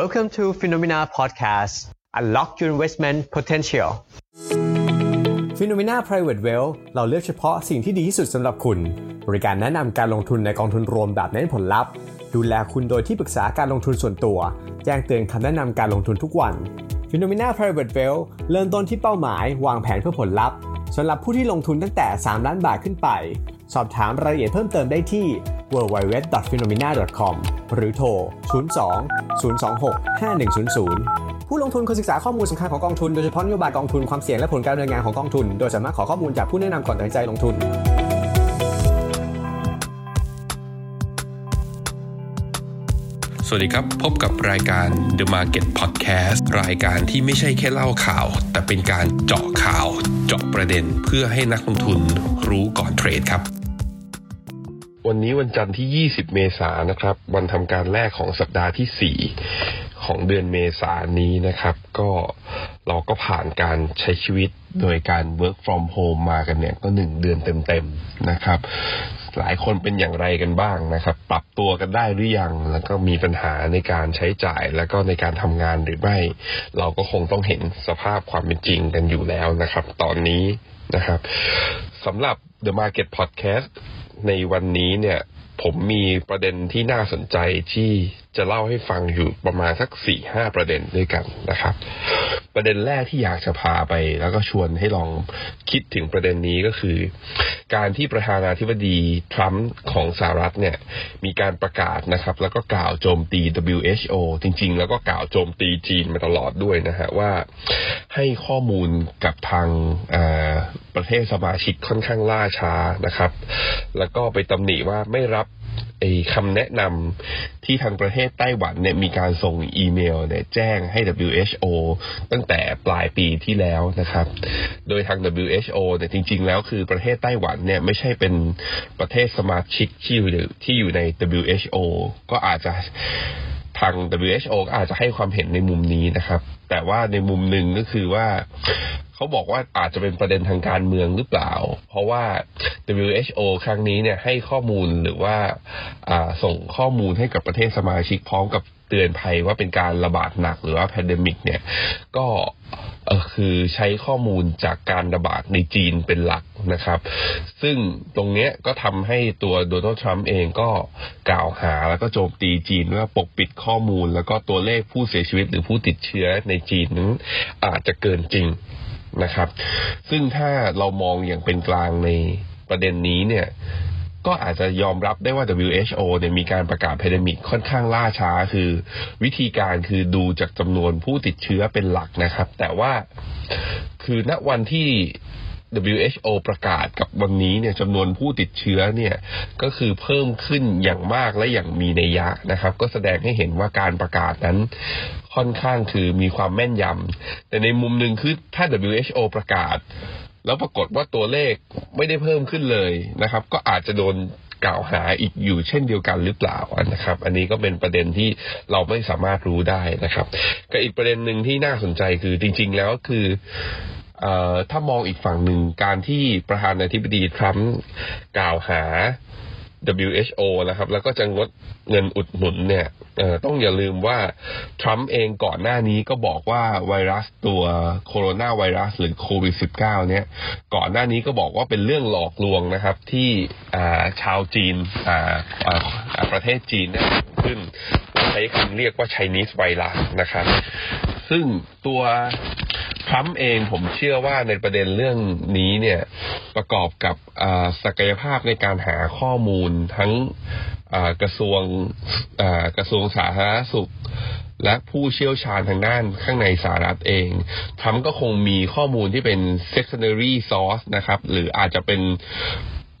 Welcome to Phenomena Podcast Unlock your investment potential Phenomena Private Wealth เราเลือกเฉพาะสิ่งที่ดีที่สุดสำหรับคุณ บริการแนะนำการลงทุนในกองทุนรวมแบบเน้นผลลัพธ์ ดูแลคุณโดยที่ปรึกษาการลงทุนส่วนตัว แจ้งเตือนคำแนะนำการลงทุนทุกวัน Phenomena Private Wealth เริ่มต้นที่เป้าหมาย วางแผนเพื่อผลลัพธ์สำหรับผู้ที่ลงทุนตั้งแต่ 3 ล้านบาทขึ้นไป สอบถามรายละเอียดเพิ่มเติมได้ที่ www.phenomena.com หรือโทร 02 026 5100 ผู้ลงทุนควรศึกษาข้อมูลสำคัญของกองทุนโดยเฉพาะนโยบายกองทุนความเสี่ยงและผลการดำเนินงานของกองทุน โดยสามารถขอข้อมูลจากผู้แนะนำก่อนตัดสินใจลงทุนสวัสดีครับ พบกับรายการ The Market Podcast รายการที่ไม่ใช่แค่เล่าข่าว แต่เป็นการเจาะข่าว เจาะประเด็นเพื่อให้นักลงทุนรู้ก่อนเทรดครับ วันนี้วันจันทร์ที่ 20 เมษายนนะครับ วันทำการแรกของสัปดาห์ที่ 4 ของเดือนเมษายนนี้นะครับ ก็เราก็ผ่านการใช้ชีวิตโดยการ work from home มากันเนี่ยก็หนึ่งเดือนเต็มๆนะครับ หลายคนเป็นอย่างไรกันบ้างนะครับ ปรับตัวกันได้หรือยัง แล้วก็มีปัญหาในการใช้จ่าย แล้วก็ในการทำงานหรือไม่ เราก็คงต้องเห็นสภาพความเป็นจริงกันอยู่แล้วนะครับ ตอนนี้นะครับสำหรับ The Market Podcast ในวันนี้เนี่ย ผมมีประเด็นที่น่าสนใจที่จะเล่าให้ฟังอยู่ประมาณสักสี่ห้าประเด็นด้วยกันนะครับ ประเด็นแรกที่อยากจะพาไป แล้วก็ชวนให้ลองคิดถึงประเด็นนี้ก็คือ การที่ประธานาธิบดีทรัมป์ของสหรัฐเนี่ย มีการประกาศนะครับ แล้วก็กล่าวโจมตี WHO จริง ๆ แล้วก็กล่าวโจมตีจีนมาตลอดด้วยนะฮะว่าให้ข้อมูลกับทางประเทศสมาชิกค่อนข้างล่าช้านะครับ แล้วก็ไปตำหนิว่าไม่รับ ไอ้คำแนะนำที่ทางประเทศไต้หวันเนี่ยมีการส่งอีเมลเนี่ยแจ้งให้ WHO ตั้งแต่ปลายปีที่แล้วนะครับ โดยทาง WHO เนี่ยจริง ๆ แล้วคือประเทศไต้หวันเนี่ยไม่ใช่เป็นประเทศสมาชิกที่อยู่ที่อยู่ใน WHO ก็อาจจะทาง WHO ก็อาจจะให้ความเห็นในมุมนี้นะครับ แต่ว่าในมุมหนึ่งก็คือว่า เขาบอกว่าอาจจะเป็นประเด็นทางการเมืองหรือเปล่า เพราะว่า WHO ครั้งนี้เนี่ยให้ข้อมูลหรือว่าส่งข้อมูลให้กับประเทศสมาชิกพร้อมกับเตือนภัยว่าเป็นการระบาดหนักหรือว่า pandemic เนี่ยก็คือใช้ข้อมูลจากการระบาดในจีนเป็นหลักนะครับ ซึ่งตรงเนี้ยก็ทำให้ตัวโดนัลด์ทรัมป์เองก็กล่าวหาแล้วก็โจมตีจีนว่าปกปิดข้อมูล แล้วก็ตัวเลขผู้เสียชีวิตหรือผู้ติดเชื้อในจีนนั้นอาจจะเกินจริง นะครับ ซึ่งถ้าเรามองอย่างเป็นกลางในประเด็นนี้เนี่ยก็อาจจะยอมรับได้ว่า WHO เนี่ยมีการประกาศ pandemic ค่อนข้างล่าช้าคือ วิธีการคือดูจากจำนวนผู้ติดเชื้อเป็นหลักนะครับ แต่ว่าคือณวันที่ WHO ประกาศกับวันนี้เนี่ยจำนวนผู้ติดเชื้อเนี่ยก็คือเพิ่มขึ้นอย่างมากและอย่างมีนัยยะนะครับ ก็แสดงให้เห็นว่าการประกาศนั้นค่อนข้างคือมีความแม่นยำแต่ในมุมหนึ่งคือถ้า WHO ประกาศ แล้วปรากฏว่าตัวเลขไม่ได้เพิ่มขึ้นเลยนะครับ ก็อาจจะโดนกล่าวหาอีกอยู่เช่นเดียวกันหรือเปล่านะครับ อันนี้ก็เป็นประเด็นที่เราไม่สามารถรู้ได้นะครับก็อีกประเด็นหนึ่งที่น่าสนใจคือจริง ๆ แล้วคือ ถ้ามองอีกฝั่งหนึ่งการที่ประธานาธิบดีทรัมป์กล่าวหา WHO นะครับ แล้วก็จะงดเงินอุดหนุนเนี่ยต้องอย่าลืมว่า ทรัมป์เองก่อนหน้านี้ก็บอกว่าไวรัสตัวโคโรนาไวรัสหรือโควิด -19 เนี่ย ก่อนหน้านี้ก็บอกว่าเป็นเรื่องหลอกลวงนะครับ ที่ชาวจีนประเทศจีนเนี่ยขึ้น ใช้คำเรียกว่า Chinese ไวรัสนะครับ ซึ่งตัวทรัมป์เองผมเชื่อว่าในประเด็นเรื่องนี้เนี่ยประกอบกับศักยภาพในการหาข้อมูลทั้งกระทรวงกระทรวงสาธารณสุข และผู้เชี่ยวชาญทางด้านข้างในสหรัฐเองทรัมป์ก็คงมีข้อมูลที่เป็น secondary source นะครับ หรืออาจจะเป็น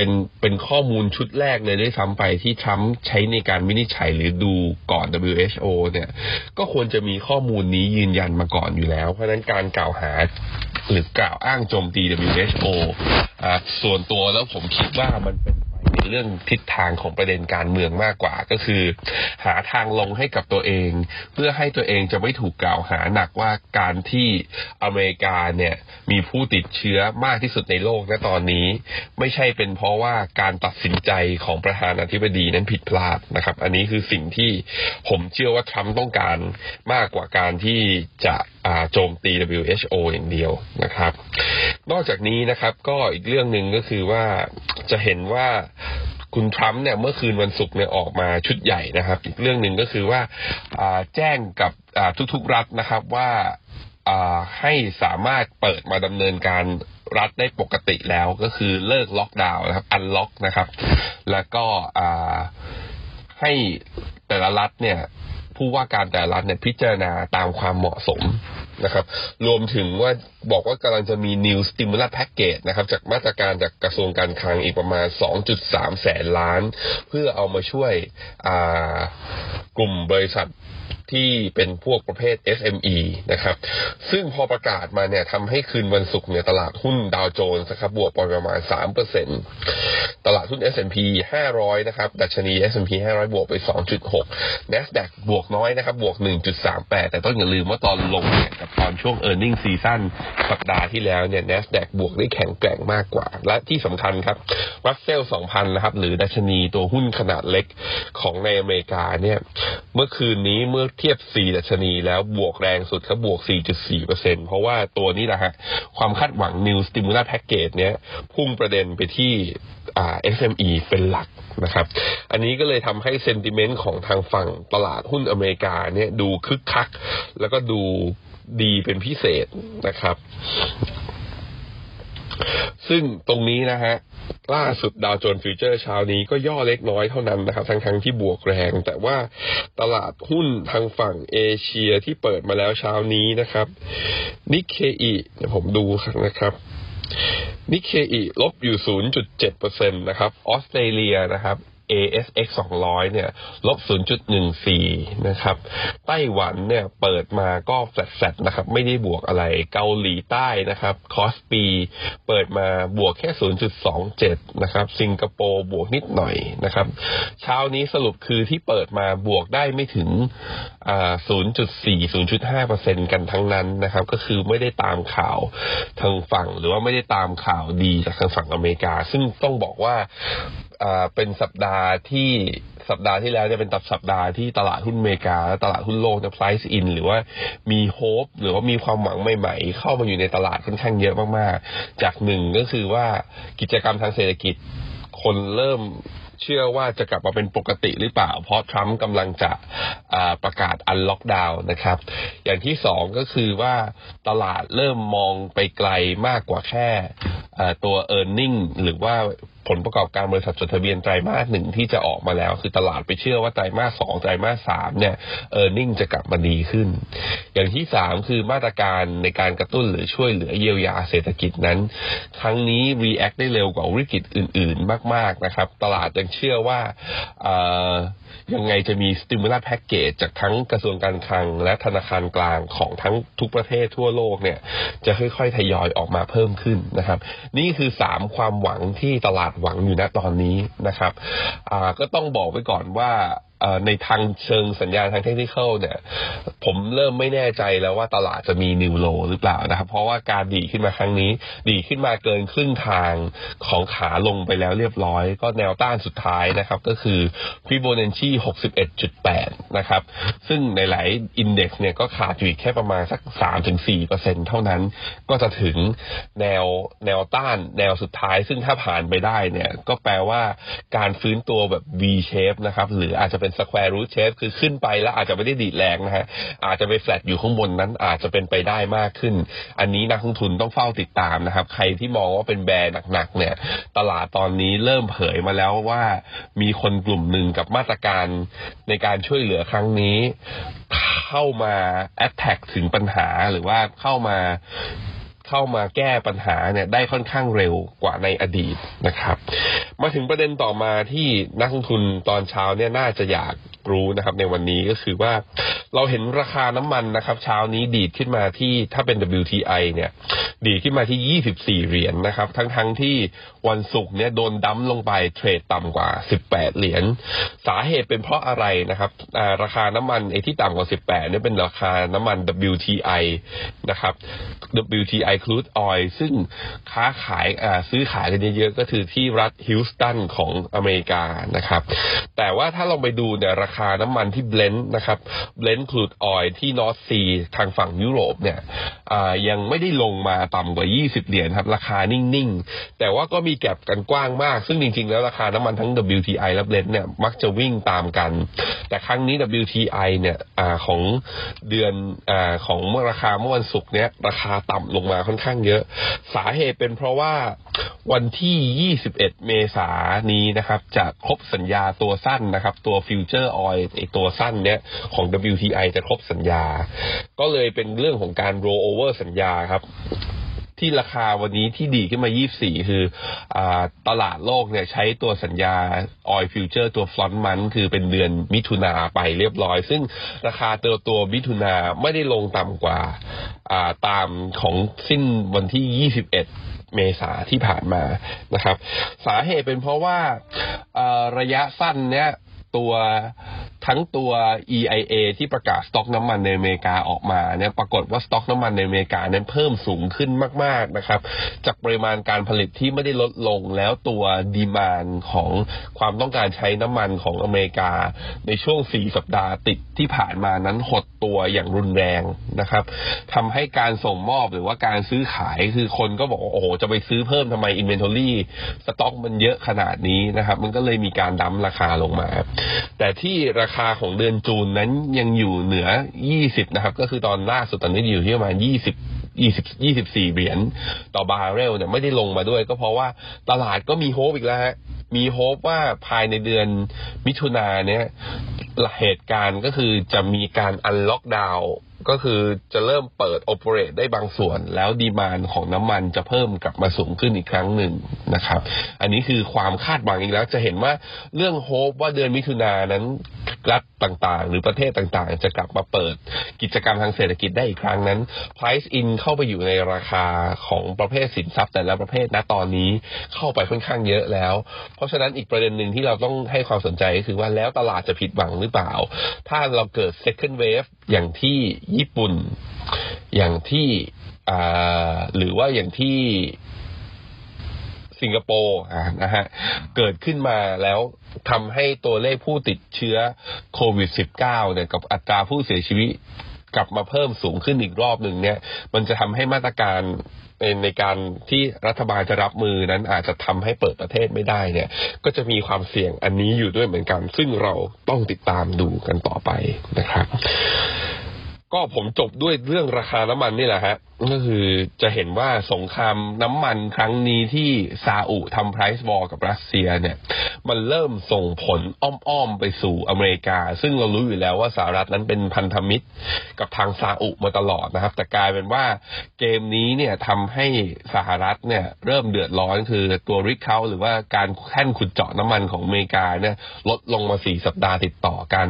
เป็นเป็นข้อมูลชุดแรกเลยด้วยซ้ำไปที่ทรัมป์ใช้ในการวินิจฉัยหรือดูก่อน WHO เนี่ย ก็ควรจะมีข้อมูลนี้ยืนยันมาก่อนอยู่แล้ว เพราะนั้นการกล่าวหาหรือกล่าวอ้างโจมตี WHO อ่าส่วนตัวแล้วผมคิดว่ามันเป็น เรื่องทิศทางของประเด็นการเมืองมากกว่าก็คือ หาทางลงให้กับตัวเอง เพื่อให้ตัวเองจะไม่ถูกกล่าวหาหนักว่าการที่อเมริกาเนี่ยมีผู้ติดเชื้อมากที่สุดในโลกณตอนนี้ ไม่ใช่เป็นเพราะว่าการตัดสินใจของประธานาธิบดีนั้นผิดพลาดนะครับ อันนี้คือสิ่งที่ผมเชื่อว่าทรัมป์ต้องการมากกว่าการที่จะโจมตี WHO อย่างเดียวนะครับ นอกจากนี้นะครับก็อีกเรื่องหนึ่งก็คือว่าจะเห็นว่า คุณทรัมป์เนี่ยเมื่อคืนวันศุกร์เนี่ยออกมาชุดใหญ่นะครับ อีกเรื่องหนึ่งก็คือว่าแจ้งกับทุกๆรัฐนะครับว่าให้สามารถเปิดมาดำเนินการรัฐได้ปกติแล้วก็คือเลิกล็อกดาวน์นะครับอันล็อกนะครับ แล้วก็ให้แต่ละรัฐเนี่ยผู้ว่าการแต่ละรัฐเนี่ยพิจารณาตามความเหมาะสม นะครับ รวมถึงว่าบอกว่ากำลังจะมี new stimulus package นะครับ จากมาตรการจากกระทรวงการคลังอีกประมาณ 2.3 แสนล้าน เพื่อเอามาช่วยกลุ่มบริษัท ที่เป็นพวกประเภท SME นะครับ ซึ่งพอประกาศมาเนี่ยทำให้คืนวันศุกร์เนี่ยตลาดหุ้นดาวโจนส์ครับบวกไปประมาณ 3%ตลาดหุ้น S&P 500 นะครับ ดัชนี S&P 500 บวกไป 2.6 NASDAQ บวกน้อยนะครับ บวก 1.38 แต่ต้องอย่าลืมว่าตอนลงเนี่ยกับตอนช่วง e a r n i n g ็ season สัปดาห์ที่แล้วเนี่ย NASDAQ บวกได้แข็งแกร่งมากกว่า และที่สำคัญครับ Russell 2,000 นะครับ หรือดัชนีตัวหุ้นขนาดเล็กของในอเมริกาเนี่ย เมื่อคืนนี้เมื่อเทียบ 4 ดัชนีแล้วบวกแรงสุดครับบวก 4.4%เพราะว่าตัวนี้นะฮะความคาดหวัง New Stimulus Package เนี้ยพุ่งประเด็นไปที่ SME เป็นหลักนะครับ อันนี้ก็เลยทำให้เซนติเมนต์ของทางฝั่งตลาดหุ้นอเมริกาเนี่ยดูคึกคัก แล้วก็ดูดีเป็นพิเศษนะครับ ซึ่งตรงนี้นะฮะ ล่าสุดดาวโจนส์ future เช้านี้ก็ย่อเล็กน้อยเท่านั้นนะครับ ทั้งทั้งที่บวกแรง แต่ว่าตลาดหุ้นทางฝั่งเอเชียที่เปิดมาแล้วเช้านี้นะครับนิเคอีเดี๋ยวผมดูนะครับนิเคอีลบอยู่ 0.7%นะครับ ออสเตรเลียนะครับ ASX 200 เนี่ยลบ 0.14 นะครับ ไต้หวันเนี่ยเปิดมาก็แฟลตๆนะครับ ไม่ได้บวกอะไร เกาหลีใต้นะครับ คอสปีเปิดมาบวกแค่ 0.27 นะครับ สิงคโปร์บวกนิดหน่อยนะครับ เช้านี้สรุปคือที่เปิดมาบวกได้ไม่ถึง 0.4 0.5%กันทั้งนั้นนะครับ ก็คือไม่ได้ตามข่าวทางฝั่งหรือว่าไม่ได้ตามข่าวดีจากทางฝั่งอเมริกา ซึ่งต้องบอกว่า เป็นสัปดาห์ที่สัปดาห์ที่แล้วจะเป็นตับสัปดาห์ที่ตลาดหุ้นอเมริกา และตลาดหุ้นโลกจะ price in หรือว่ามีโฮปหรือว่ามีความหวังใหม่ ๆ เข้ามาอยู่ในตลาดค่อนข้างเยอะมากๆ จากหนึ่งก็คือว่ากิจกรรมทางเศรษฐกิจ คนเริ่มเชื่อว่าจะกลับมาเป็นปกติหรือเปล่า เพราะทรัมป์กำลังจะประกาศอันล็อกดาวน์นะครับ อย่างที่สองก็คือว่าตลาดเริ่มมองไปไกลมากกว่าแค่ตัว e a r n i n g หรือว่า ผลประกอบการบริษัทจดทะเบียนไตรมาสหนึ่งที่จะออกมาแล้ว คือตลาดไปเชื่อว่าไตรมาสสองไตรมาสสามเนี่ยเออร์เน็งจะกลับมาดีขึ้น อย่างที่สามคือมาตรการในการกระตุ้นหรือช่วยเหลือเยียวยาเศรษฐกิจนั้น ครั้งนี้ react ได้เร็วกว่าวิกฤตอื่น ๆ มาก ๆนะครับ ตลาดยังเชื่อว่ายังไงจะมี stimulus package จากทั้งกระทรวงการคลัง และธนาคารกลางของทั้งทุกประเทศทั่วโลกเนี่ยจะค่อยๆทยอยออกมาเพิ่มขึ้นนะครับ นี่คือสามความหวังที่ตลาดหวังอยู่นะตอนนี้นะครับก็ต้องบอกไว้ก่อนว่า ในทางเชิงสัญญาณทางเทคนิคเนี่ย ผมเริ่มไม่แน่ใจแล้วว่าตลาดจะมีนิวโลหรือเปล่านะครับ เพราะว่าการดีขึ้นมาครั้งนี้ ดีขึ้นมาเกินครึ่งทางของขาลงไปแล้วเรียบร้อย ก็แนวต้านสุดท้ายนะครับ ก็คือ Fibonacci 61.8 นะครับ ซึ่งในหลายอินเด็กซ์เนี่ยก็ขาดอยู่แค่ประมาณสัก 3-4%เท่านั้น ก็จะถึงแนวแนวต้านแนวสุดท้าย ซึ่งถ้าผ่านไปได้เนี่ย ก็แปลว่าการฟื้นตัวแบบ V shape นะครับ หรืออาจจะเป็นเป็น square root shape คือขึ้นไปแล้วอาจจะไม่ได้ดีดแรงนะฮะอาจจะไปแฟลตอยู่ข้างบนนั้นอาจจะเป็นไปได้มากขึ้น อันนี้นักลงทุนต้องเฝ้าติดตามนะครับ ใครที่มองว่าเป็น bear หนักๆเนี่ย ตลาดตอนนี้เริ่มเผยมาแล้วว่ามีคนกลุ่มหนึ่งกับมาตรการในการช่วยเหลือครั้งนี้ เข้ามาแอตแทกถึงปัญหาหรือว่าเข้ามา เข้ามาแก้ปัญหาเนี่ยได้ค่อนข้างเร็วกว่าในอดีตนะครับ มาถึงประเด็นต่อมาที่นักลงทุนตอนเช้าเนี่ยน่าจะอยากรู้นะครับ ในวันนี้ก็คือว่าเราเห็นราคาน้ำมันนะครับ เช้านี้ดีดขึ้นมาที่ถ้าเป็น WTI เนี่ยดีดขึ้นมาที่ 24 เหรียญนนะครับ ทั้งทั้งที่วันศุกร์เนี่ยโดนดั้มลงไปเทรดต่ำกว่า 18 เหรียญสาเหตุเป็นเพราะอะไรนะครับราคาน้ำมันไอ้ที่ต่ำกว่า 18เนี่ยเป็นราคาน้ำมัน WTI นะครับ WTI crude oil ซึ่งค้าขายซื้อขายกันเยอะๆก็คือที่รัฐฮิวสตันของอเมริกานะครับ แต่ว่าถ้าลองไปดูเนี่ยราคาน้ำมันที่ Brent นะครับ Brent crude oil ที่ North Sea ทางฝั่งยุโรปเนี่ยยังไม่ได้ลงมาต่ำกว่า 20 เหรียญครับ ราคานิ่งๆ แต่ว่าก็มี gap กันกว้างมาก ซึ่งจริงๆ แล้วราคาน้ำมันทั้ง WTI และ Brent เนี่ยมักจะวิ่งตามกัน แต่ครั้งนี้ WTI เนี่ยอของเดือนอของเมื่อราคาเมื่อวันศุกร์เนี่ยราคาต่ำลงมาค่อนข้างเยอะ สาเหตุเป็นเพราะว่าวันที่ 21 เมษายนนี้นะครับ จะครบสัญญาตัวสั้นนะครับ ตัวฟิวเจอร์ออยไอตัวสั้นเนี้ยของ WTI จะครบสัญญา ก็เลยเป็นเรื่องของการ rollเวอร์สัญญาครับ ที่ราคาวันนี้ที่ดีขึ้นมา 24 คืออตลาดโลกเนี่ยใช้ตัวสัญญา oil future ตัว front month คือเป็นเดือนมิถุนาไปเรียบร้อย ซึ่งราคาตัวตัวมิถุนาไม่ได้ลงต่ำกว่าตามของสิ้นวันที่ 21เมษาที่ผ่านมานะครับ สาเหตุเป็นเพราะว่าระยะสั้นเนี้ย ตัวทั้งตัว EIA ที่ประกาศสต็อกน้ำมันในอเมริกาออกมาเนี่ยปรากฏว่าสต็อกน้ำมันในอเมริกานั้นเพิ่มสูงขึ้นมาก ๆนะครับ จากปริมาณการผลิตที่ไม่ได้ลดลงแล้วตัว demand ของความต้องการใช้น้ำมันของอเมริกา ในช่วง 4 สัปดาห์ติดที่ผ่านมานั้นหดตัวอย่างรุนแรงนะครับทำให้การส่งมอบหรือว่าการซื้อขายคือคนก็บอกโอ้โหจะไปซื้อเพิ่มทำไม inventory สต็อกมันเยอะขนาดนี้นะครับ มันก็เลยมีการ dump ราคาลงมาแต่ที่ราคาของเดือนจูนนั้นยังอยู่เหนือ 20 นะครับ ก็คือตอนล่าสุดตอนนี้อยู่ที่ประมาณ 20 20 24 เหรียญต่อบาร์เรลเนี่ยไม่ได้ลงมาด้วย ก็เพราะว่าตลาดก็มีโฮปอีกแล้วฮะมีโฮปว่าภายในเดือนมิถุนาเนี่ยเหตุการณ์ก็คือจะมีการอันล็อกดาวน์ ก็คือจะเริ่มเปิดโอเปเรตได้บางส่วน แล้วดีมานของน้ำมันจะเพิ่มกลับมาสูงขึ้นอีกครั้งหนึ่งนะครับ อันนี้คือความคาดหวังอีกแล้ว จะเห็นว่าเรื่องโฮปว่าเดือนมิถุนายนนั้นรัฐต่างๆ หรือประเทศต่างๆ จะกลับมาเปิดกิจกรรมทางเศรษฐกิจได้อีกครั้งนั้น price in เข้าไปอยู่ในราคาของประเภทสินทรัพย์ แต่ละประเภทณตอนนี้เข้าไปค่อนข้างเยอะแล้ว เพราะฉะนั้นอีกประเด็นหนึ่งที่เราต้องให้ความสนใจก็คือว่าแล้วตลาดจะผิดหวังหรือเปล่า ถ้าเราเกิด second wave อย่างที่ญี่ปุ่น อย่างที่หรือว่าอย่างที่สิงคโปร์นะฮะเกิดขึ้นมาแล้วทำให้ตัวเลขผู้ติดเชื้อโควิด -19 เนี่ยกับอัตราผู้เสียชีวิตกลับมาเพิ่มสูงขึ้นอีกรอบหนึ่งเนี่ย มันจะทำให้มาตรการ ในในการที่รัฐบาลจะรับมือนั้นอาจจะทำให้เปิดประเทศไม่ได้เนี่ย ก็จะมีความเสี่ยงอันนี้อยู่ด้วยเหมือนกัน ซึ่งเราต้องติดตามดูกันต่อไปนะครับ ก็ผมจบด้วยเรื่องราคาน้ำมันนี่แหละฮะ ก็คือจะเห็นว่าสงครามน้ำมันครั้งนี้ที่ซาอุทำไพรซ์บอลกับรัสเซียเนี่ย มันเริ่มส่งผลอ้อมๆไปสู่อเมริกา ซึ่งเรารู้อยู่แล้วว่าสหรัฐนั้นเป็นพันธมิตรกับทางซาอุมาตลอดนะครับ แต่กลายเป็นว่าเกมนี้เนี่ยทำให้สหรัฐเนี่ยเริ่มเดือดร้อนคือตัวริกเขาหรือว่าการแท่นขุดเจาะน้ำมันของอเมริกาเนี่ยลดลงมาสี่สัปดาห์ติดต่อกัน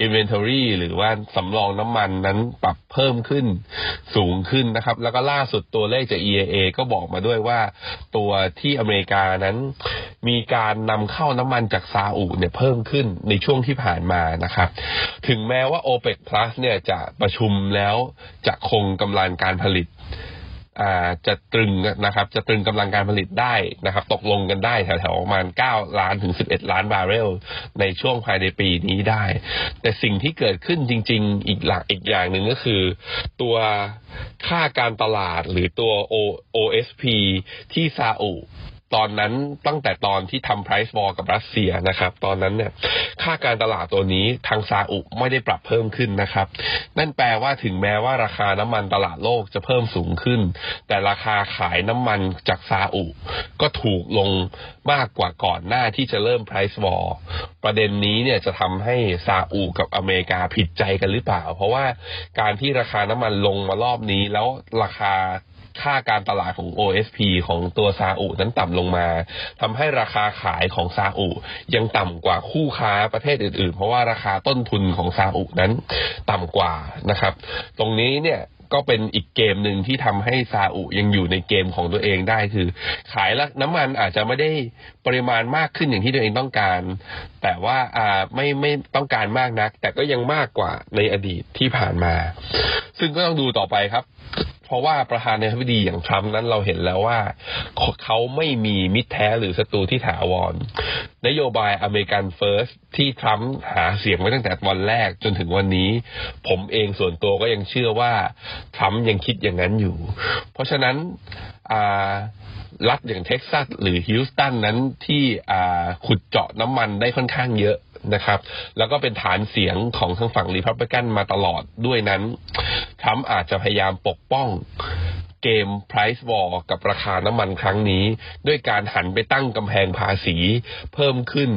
inventory หรือว่าสำรองน้ำมันนั้นปรับเพิ่มขึ้นสูงขึ้นนะครับ แล้วก็ล่าสุดตัวเลขจาก EIA ก็บอกมาด้วยว่า ตัวที่อเมริกานั้น มีการนำเข้าน้ำมันจากซาอุเนี่ยเพิ่มขึ้นในช่วงที่ผ่านมานะครับ ถึงแม้ว่า OPEC Plus เนี่ยจะประชุมแล้วจะคงกำลังการผลิต จะตรึงนะครับ จะตรึงกำลังการผลิตได้นะครับ ตกลงกันได้แถวๆประมาณ 9 ล้านถึง 11 ล้านบาร์เรล ในช่วงภายในปีนี้ได้ แต่สิ่งที่เกิดขึ้นจริง ๆ อีกหลักอีกอย่างหนึ่งก็คือ ตัวค่าการตลาดหรือตัว OSP ที่ซาอุ ตอนนั้นตั้งแต่ตอนที่ทำ price war กับรัสเซียนะครับ ตอนนั้นเนี่ยค่าการตลาดตัวนี้ทางซาอุไม่ได้ปรับเพิ่มขึ้นนะครับ นั่นแปลว่าถึงแม้ว่าราคาน้ำมันตลาดโลกจะเพิ่มสูงขึ้น แต่ราคาขายน้ำมันจากซาอุก็ถูกลงมากกว่าก่อนหน้าที่จะเริ่ม price war ประเด็นนี้เนี่ยจะทำให้ซาอุกับอเมริกาผิดใจกันหรือเปล่า เพราะว่าการที่ราคาน้ำมันลงมารอบนี้แล้วราคา ค่าการตลาดของ OSP ของตัวซาอุนั้นต่ำลงมา ทำให้ราคาขายของซาอุยังต่ำกว่าคู่ค้าประเทศอื่นๆ เพราะว่าราคาต้นทุนของซาอุนั้นต่ำกว่านะครับ ตรงนี้เนี่ยก็เป็นอีกเกมหนึ่งที่ทำให้ซาอุยังอยู่ในเกมของตัวเองได้คือ ขายล้วน้ำมันอาจจะไม่ได้ปริมาณมากขึ้นอย่างที่ตัวเองต้องการ แต่ว่าอ่าไม่ไม่ต้องการมากนัก แต่ก็ยังมากกว่าในอดีตที่ผ่านมา ซึ่งก็ต้องดูต่อไปครับ เพราะว่าประธานาธิบดีอย่างทรัมป์นั้นเราเห็นแล้วว่าเขาไม่มีมิตรแท้หรือศัตรูที่ถาวร นโยบายอเมริกันเฟิร์สที่ทรัมป์หาเสียงไว้ตั้งแต่วันแรกจนถึงวันนี้ ผมเองส่วนตัวก็ยังเชื่อว่าทรัมป์ยังคิดอย่างนั้นอยู่ เพราะฉะนั้นรัฐอย่างเท็กซัสหรือฮิวสตันนั้นที่ขุดเจาะน้ำมันได้ค่อนข้างเยอะนะครับ แล้วก็เป็นฐานเสียงของทางฝั่งรีพับลิกันมาตลอดด้วยนั้น ทรัมป์อาจจะพยายามปกป้องเกม price war กับราคาน้ำมันครั้งนี้ ด้วยการหันไปตั้งกำแพงภาษีเพิ่มขึ้น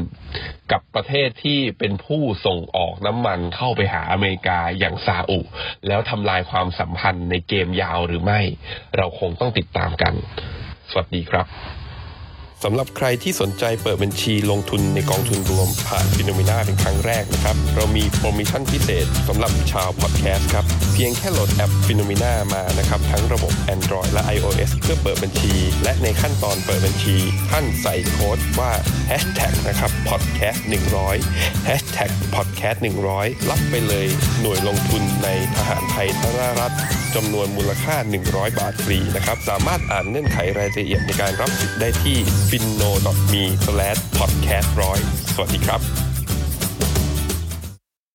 กับประเทศที่เป็นผู้ส่งออกน้ำมันเข้าไปหาอเมริกาอย่างซาอุ แล้วทำลายความสัมพันธ์ในเกมยาวหรือไม่ เราคงต้องติดตามกัน สวัสดีครับ สำหรับใครที่สนใจเปิดบัญชีลงทุนในกองทุนรวมผ่าน FINNOMENA เป็นครั้งแรกนะครับ เรามีโปรโมชั่นพิเศษสำหรับชาวพอดแคสต์ครับ เพียงแค่โหลดแอป FINNOMENA มานะครับ ทั้งระบบ Android และ iOS เพื่อเปิดบัญชี และในขั้นตอนเปิดบัญชี ท่านใส่โค้ดว่า hashtag นะครับ podcast 100 hashtag podcast 100 รับไปเลยหน่วยลงทุนในทหารไทยทรารัฐจำนวนมูลค่า 100 บาทฟรีนะครับสามารถอ่านเงื่อนไขรายละเอียดในการรับสิทธิ์ได้ที่ f i n o m e podcast 100สวัสดีครับ